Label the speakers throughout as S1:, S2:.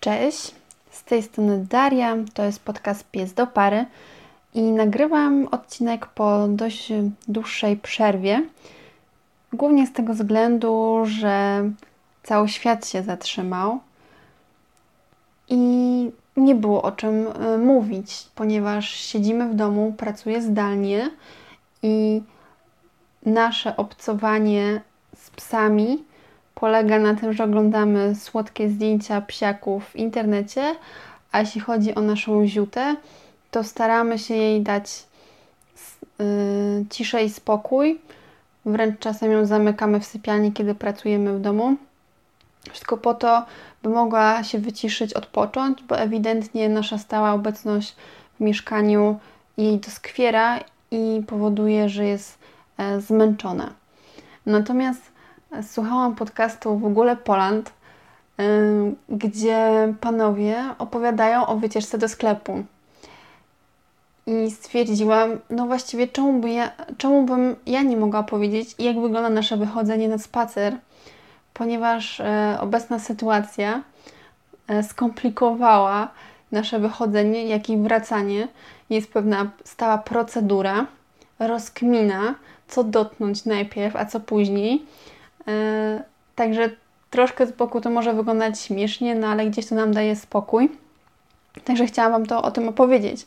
S1: Cześć, z tej strony Daria, to jest podcast Pies do Pary i nagrywam odcinek po dość dłuższej przerwie. Głównie z tego względu, że cały świat się zatrzymał i nie było o czym e, mówić, ponieważ siedzimy w domu, pracuję zdalnie i nasze obcowanie z psami polega na tym, że oglądamy słodkie zdjęcia psiaków w internecie, a jeśli chodzi o naszą ziutę, to staramy się jej dać yy, ciszę i spokój. Wręcz czasem ją zamykamy w sypialni, kiedy pracujemy w domu. Wszystko po to, by mogła się wyciszyć, odpocząć, bo ewidentnie nasza stała obecność w mieszkaniu jej doskwiera i powoduje, że jest e, zmęczona. Natomiast słuchałam podcastu w ogóle Poland, gdzie panowie opowiadają o wycieczce do sklepu. I stwierdziłam, no właściwie czemu, by ja, czemu bym ja nie mogła powiedzieć, jak wygląda nasze wychodzenie na spacer, ponieważ e, obecna sytuacja e, skomplikowała nasze wychodzenie, jak i wracanie. Jest pewna stała procedura, rozkmina, co dotknąć najpierw, a co później. E, także troszkę z boku to może wyglądać śmiesznie, no ale gdzieś to nam daje spokój. Także chciałam Wam to o tym opowiedzieć.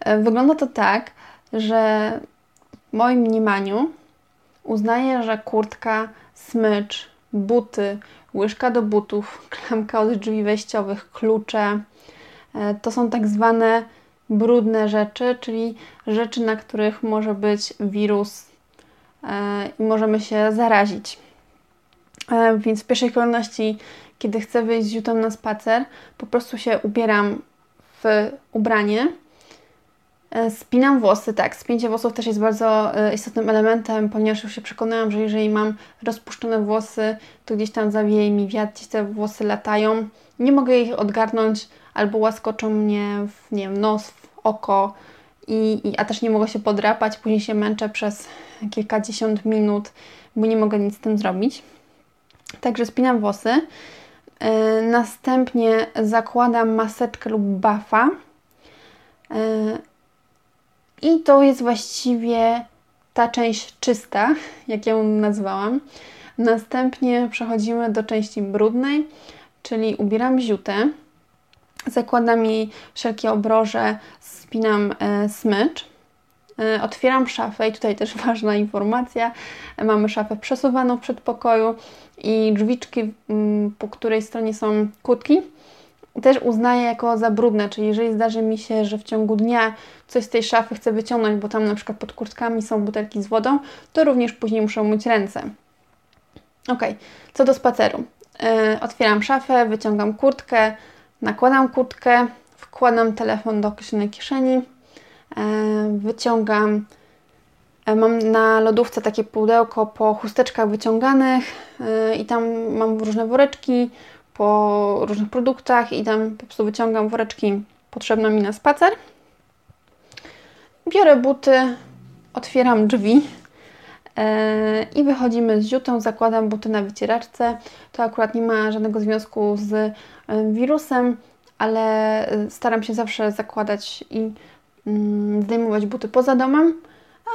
S1: E, wygląda to tak, że w moim mniemaniu uznaję, że kurtka, smycz, buty, łyżka do butów, klamka od drzwi wejściowych, klucze e, to są tak zwane brudne rzeczy, czyli rzeczy, na których może być wirus i możemy się zarazić. E, więc w pierwszej kolejności, kiedy chcę wyjść z jutą na spacer, po prostu się ubieram w ubranie. E, spinam włosy, tak. Spięcie włosów też jest bardzo e, istotnym elementem, ponieważ już się przekonałam, że jeżeli mam rozpuszczone włosy, to gdzieś tam zawieje mi wiatr, gdzieś te włosy latają. Nie mogę ich odgarnąć albo łaskoczą mnie w nie wiem, nos, w oko, i, i, a też nie mogę się podrapać. Później się męczę przez kilkadziesiąt minut, bo nie mogę nic z tym zrobić. Także spinam włosy. E, następnie zakładam maseczkę lub bafa. E, I to jest właściwie ta część czysta, jak ją nazwałam. Następnie przechodzimy do części brudnej, czyli ubieram ziutę, zakładam jej wszelkie obroże, spinam e, smycz. E, otwieram szafę i tutaj też ważna informacja. Mamy szafę przesuwaną w przedpokoju i drzwiczki, mm, po której stronie są kutki, też uznaję jako za brudne, czyli jeżeli zdarzy mi się, że w ciągu dnia coś z tej szafy chcę wyciągnąć, bo tam na przykład pod kurtkami są butelki z wodą, to również później muszę myć ręce. Ok, co do spaceru. Yy, otwieram szafę, wyciągam kurtkę, nakładam kurtkę, wkładam telefon do określonej kieszeni, wyciągam. E, mam na lodówce takie pudełko po chusteczkach wyciąganych e, i tam mam różne woreczki po różnych produktach i tam po prostu wyciągam woreczki potrzebne mi na spacer. Biorę buty, otwieram drzwi i wychodzimy z ziutą, zakładam buty na wycieraczce. To akurat nie ma żadnego związku z wirusem, ale staram się zawsze zakładać i zdejmować buty poza domem,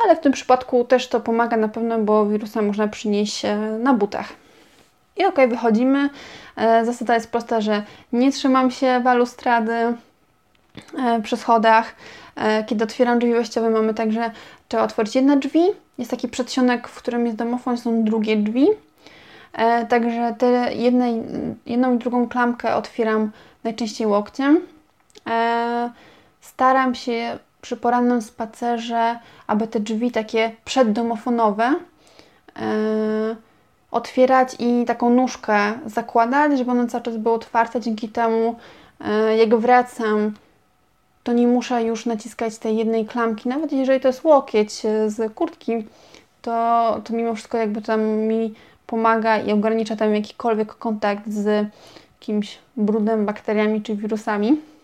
S1: ale w tym przypadku też to pomaga na pewno, bo wirusa można przynieść na butach. I ok, wychodzimy. E, zasada jest prosta, że nie trzymam się balustrady e, przy schodach. E, kiedy otwieram drzwi wejściowe, mamy także trzeba otworzyć jedne drzwi. Jest taki przedsionek, w którym jest domofon, są drugie drzwi. Także te jedną i drugą klamkę otwieram najczęściej łokciem. Staram się przy porannym spacerze, aby te drzwi takie przeddomofonowe yy, otwierać i taką nóżkę zakładać, żeby one cały czas były otwarte. Dzięki temu, yy, jak wracam, to nie muszę już naciskać tej jednej klamki. Nawet jeżeli to jest łokieć e, z kurtki, to, to mimo wszystko jakby tam mi pomaga i ogranicza tam jakikolwiek kontakt z jakimś brudem, bakteriami czy wirusami.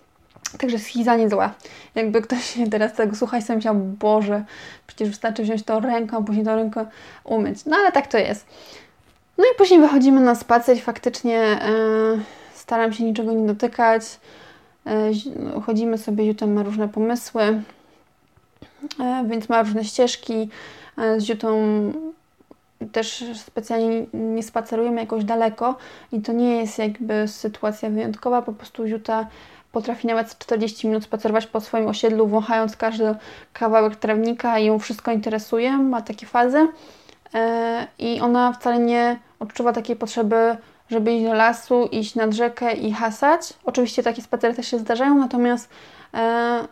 S1: Także schiza nie zła. Jakby ktoś teraz tego słucha i sobie myślał, Boże, przecież wystarczy wziąć rękę, a później tą rękę umyć. No ale tak to jest. No i później wychodzimy na spacer i faktycznie yy, staram się niczego nie dotykać. E, chodzimy sobie, Ziutem ma różne pomysły, e, więc ma różne ścieżki. Z Ziutą też specjalnie nie spacerujemy jakoś daleko i to nie jest jakby sytuacja wyjątkowa, po prostu Ziuta potrafi nawet 40 minut spacerować po swoim osiedlu, wąchając każdy kawałek trawnika i ją wszystko interesuje, ma takie fazy i ona wcale nie odczuwa takiej potrzeby żeby iść do lasu, iść nad rzekę i hasać. Oczywiście takie spacery też się zdarzają, natomiast e,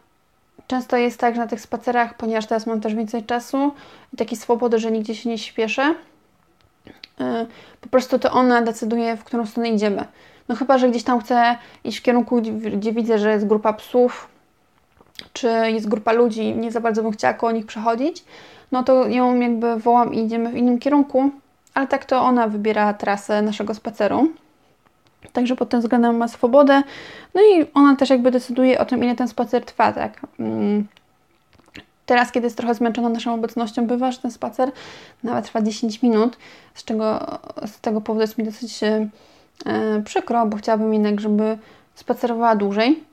S1: często jest tak, że na tych spacerach, ponieważ teraz mam też więcej czasu i takiej swobody, że nigdzie się nie śpieszę, e, po prostu to ona decyduje, w którą stronę idziemy. No chyba, że gdzieś tam chcę iść w kierunku, gdzie widzę, że jest grupa psów, czy jest grupa ludzi, nie za bardzo bym chciała koło nich przechodzić, no to ją jakby wołam i idziemy w innym kierunku, ale tak to ona wybiera trasę naszego spaceru. Także pod tym względem ma swobodę. No i ona też jakby decyduje o tym, ile ten spacer trwa, tak. Mm. Teraz, kiedy jest trochę zmęczona naszą obecnością, bywa, że ten spacer nawet trwa 10 minut, z czego z tego powodu jest mi dosyć e, przykro, bo chciałabym jednak, żeby spacerowała dłużej,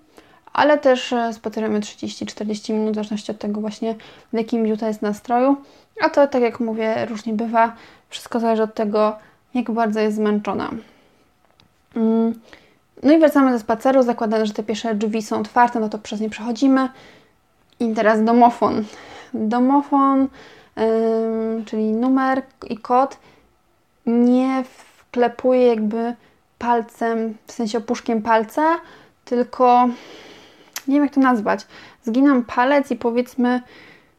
S1: ale też e, spacerujemy 30-40 minut, w zależności od tego właśnie, w jakim Juta jest nastroju. A to, tak jak mówię, różnie bywa. Wszystko zależy od tego, jak bardzo jest zmęczona. Mm. No i wracamy ze spaceru, zakładamy, że te pierwsze drzwi są otwarte, no to przez nie przechodzimy. I teraz domofon. Domofon, czyli numer i kod, nie wklepuje jakby palcem, w sensie opuszkiem palca, tylko nie wiem jak to nazwać. Zginam palec i powiedzmy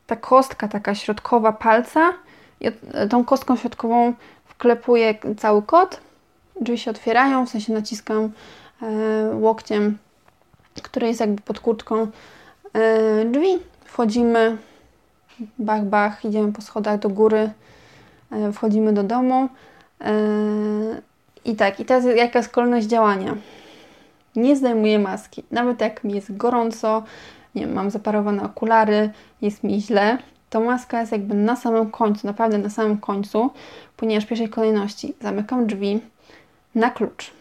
S1: ta kostka taka środkowa palca i tą kostką środkową wklepuję cały kod. Drzwi się otwierają, w sensie naciskam e, łokciem, który jest jakby pod kurtką e, drzwi. Wchodzimy, bach, bach, idziemy po schodach do góry, e, wchodzimy do domu. I tak, i teraz jaka jest kolejność działania? Nie zdejmuję maski. Nawet jak mi jest gorąco, nie wiem, mam zaparowane okulary, jest mi źle, to maska jest jakby na samym końcu, naprawdę na samym końcu, ponieważ w pierwszej kolejności zamykam drzwi na klucz,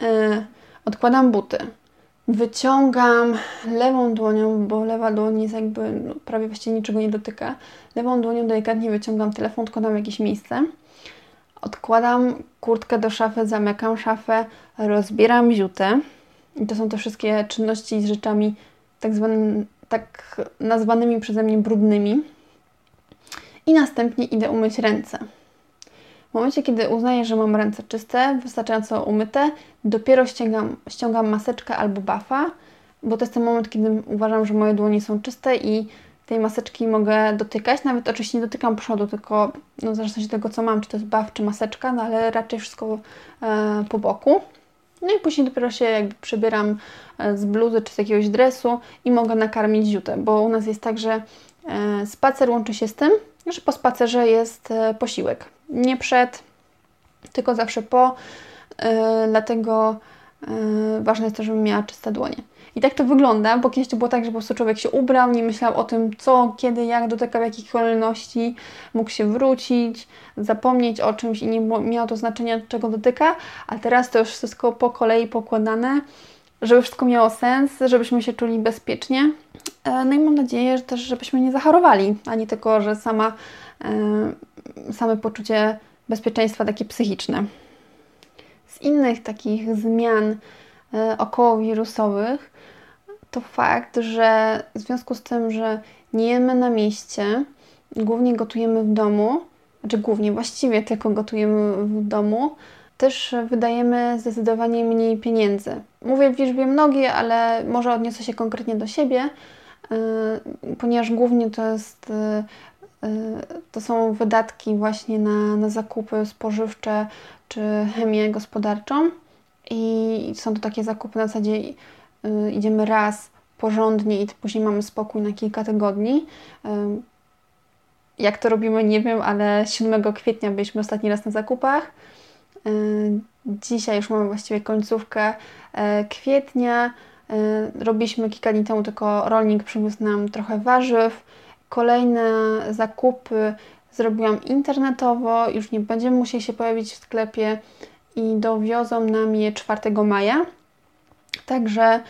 S1: yy, odkładam buty, wyciągam lewą dłonią, bo lewa dłoń jest jakby no, prawie właściwie niczego nie dotyka, lewą dłonią delikatnie wyciągam telefon, odkładam jakieś miejsce, odkładam kurtkę do szafy, zamykam szafę, rozbieram ziutę i to są te wszystkie czynności z rzeczami tak zwanym tak nazwanymi przeze mnie brudnymi. I następnie idę umyć ręce. W momencie, kiedy uznaję, że mam ręce czyste, wystarczająco umyte, dopiero ściągam, ściągam maseczkę albo bafa, bo to jest ten moment, kiedy uważam, że moje dłonie są czyste i tej maseczki mogę dotykać. Nawet oczywiście nie dotykam przodu, tylko no, od tego, co mam, czy to jest baf, czy maseczka, no ale raczej wszystko e, po boku. No i później dopiero się jakby przebieram e, z bluzy czy z jakiegoś dresu i mogę nakarmić ziutę, bo u nas jest tak, że e, spacer łączy się z tym, że po spacerze jest e, posiłek. Nie przed, tylko zawsze po, dlatego ważne jest to, żebym miała czyste dłonie. I tak to wygląda, bo kiedyś to było tak, że po prostu człowiek się ubrał, nie myślał o tym, co, kiedy, jak dotykał, w jakich kolejności, mógł się wrócić, zapomnieć o czymś i nie miało to znaczenia, czego dotyka, a teraz to już wszystko po kolei pokładane, żeby wszystko miało sens, żebyśmy się czuli bezpiecznie. E, no i mam nadzieję, że też, żebyśmy nie zachorowali, ani tylko, że sama, e, same poczucie bezpieczeństwa takie psychiczne. Z innych takich zmian okołowirusowych to fakt, że w związku z tym, że nie jemy na mieście, głównie gotujemy w domu, znaczy głównie, właściwie tylko gotujemy w domu, też wydajemy zdecydowanie mniej pieniędzy. Mówię w liczbie mnogiej, ale może odniosę się konkretnie do siebie, yy, ponieważ głównie to jest yy, to są wydatki właśnie na, na zakupy spożywcze czy chemię gospodarczą i są to takie zakupy na zasadzie Y, idziemy raz porządnie i później mamy spokój na kilka tygodni. Jak to robimy, nie wiem, ale 7 kwietnia byliśmy ostatni raz na zakupach. Dzisiaj już mamy właściwie końcówkę kwietnia. Robiliśmy kilka dni temu, tylko rolnik przywiózł nam trochę warzyw. Kolejne zakupy zrobiłam internetowo, już nie będziemy musieli się pojawić w sklepie i dowiozą nam je 4 maja. Także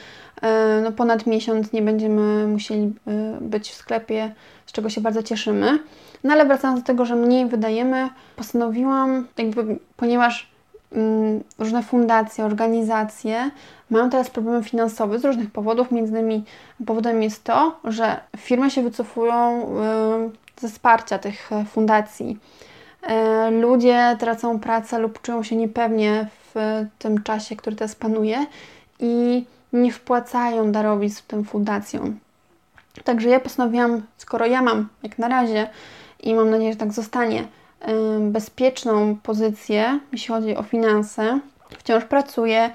S1: e, no, ponad miesiąc nie będziemy musieli e, być w sklepie, z czego się bardzo cieszymy. No ale wracając do tego, że mniej wydajemy, postanowiłam, jakby, ponieważ mm, różne fundacje, organizacje mają teraz problemy finansowe z różnych powodów. Między innymi powodem jest to, że firmy się wycofują y, ze wsparcia tych fundacji. Y, ludzie tracą pracę lub czują się niepewnie w tym czasie, który teraz panuje i nie wpłacają darowizn tym fundacjom. Także ja postanowiłam, skoro ja mam jak na razie i mam nadzieję, że tak zostanie, bezpieczną pozycję, jeśli chodzi o finanse, wciąż pracuję,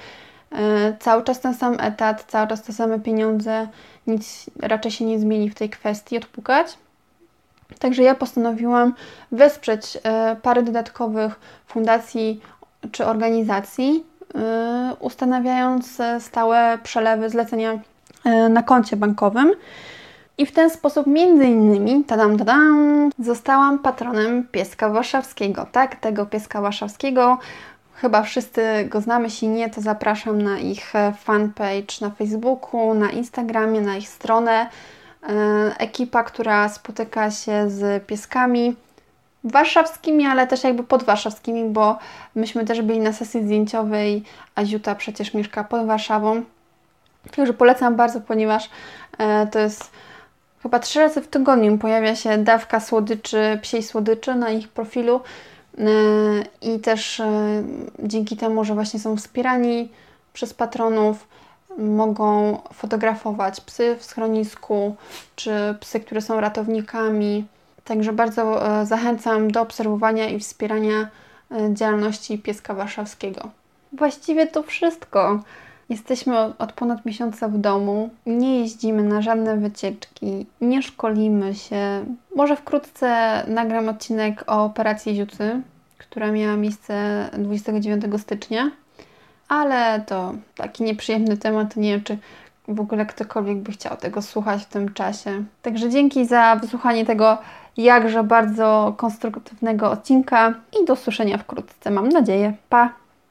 S1: e, cały czas ten sam etat, cały czas te same pieniądze, nic raczej się nie zmieni w tej kwestii, odpukać. Także ja postanowiłam wesprzeć e, parę dodatkowych fundacji czy organizacji, e, ustanawiając stałe przelewy zlecenia na koncie bankowym. I w ten sposób między innymi, tadam, tadam, zostałam patronem pieska warszawskiego, tak? Tego pieska warszawskiego. Chyba wszyscy go znamy, jeśli nie, to zapraszam na ich e, fanpage na Facebooku, na Instagramie, na ich stronę. E, ekipa, która spotyka się z pieskami warszawskimi, ale też jakby podwarszawskimi, bo myśmy też byli na sesji zdjęciowej, a Ziuta przecież mieszka pod Warszawą. Także polecam bardzo, ponieważ e, to jest chyba trzy razy w tygodniu pojawia się dawka słodyczy, psiej słodyczy na ich profilu e, i też dzięki temu, że właśnie są wspierani przez patronów, mogą fotografować psy w schronisku, czy psy, które są ratownikami. Także bardzo e, zachęcam do obserwowania i wspierania działalności pieska warszawskiego. Właściwie to wszystko. Jesteśmy od ponad miesiąca w domu, nie jeździmy na żadne wycieczki, nie szkolimy się. Może wkrótce nagram odcinek o operacji Ziucy, która miała miejsce 29 stycznia, ale to taki nieprzyjemny temat. Nie wiem, czy w ogóle ktokolwiek by chciał tego słuchać w tym czasie. Także dzięki za wysłuchanie tego jakże bardzo konstruktywnego odcinka i do usłyszenia wkrótce, mam nadzieję. Pa!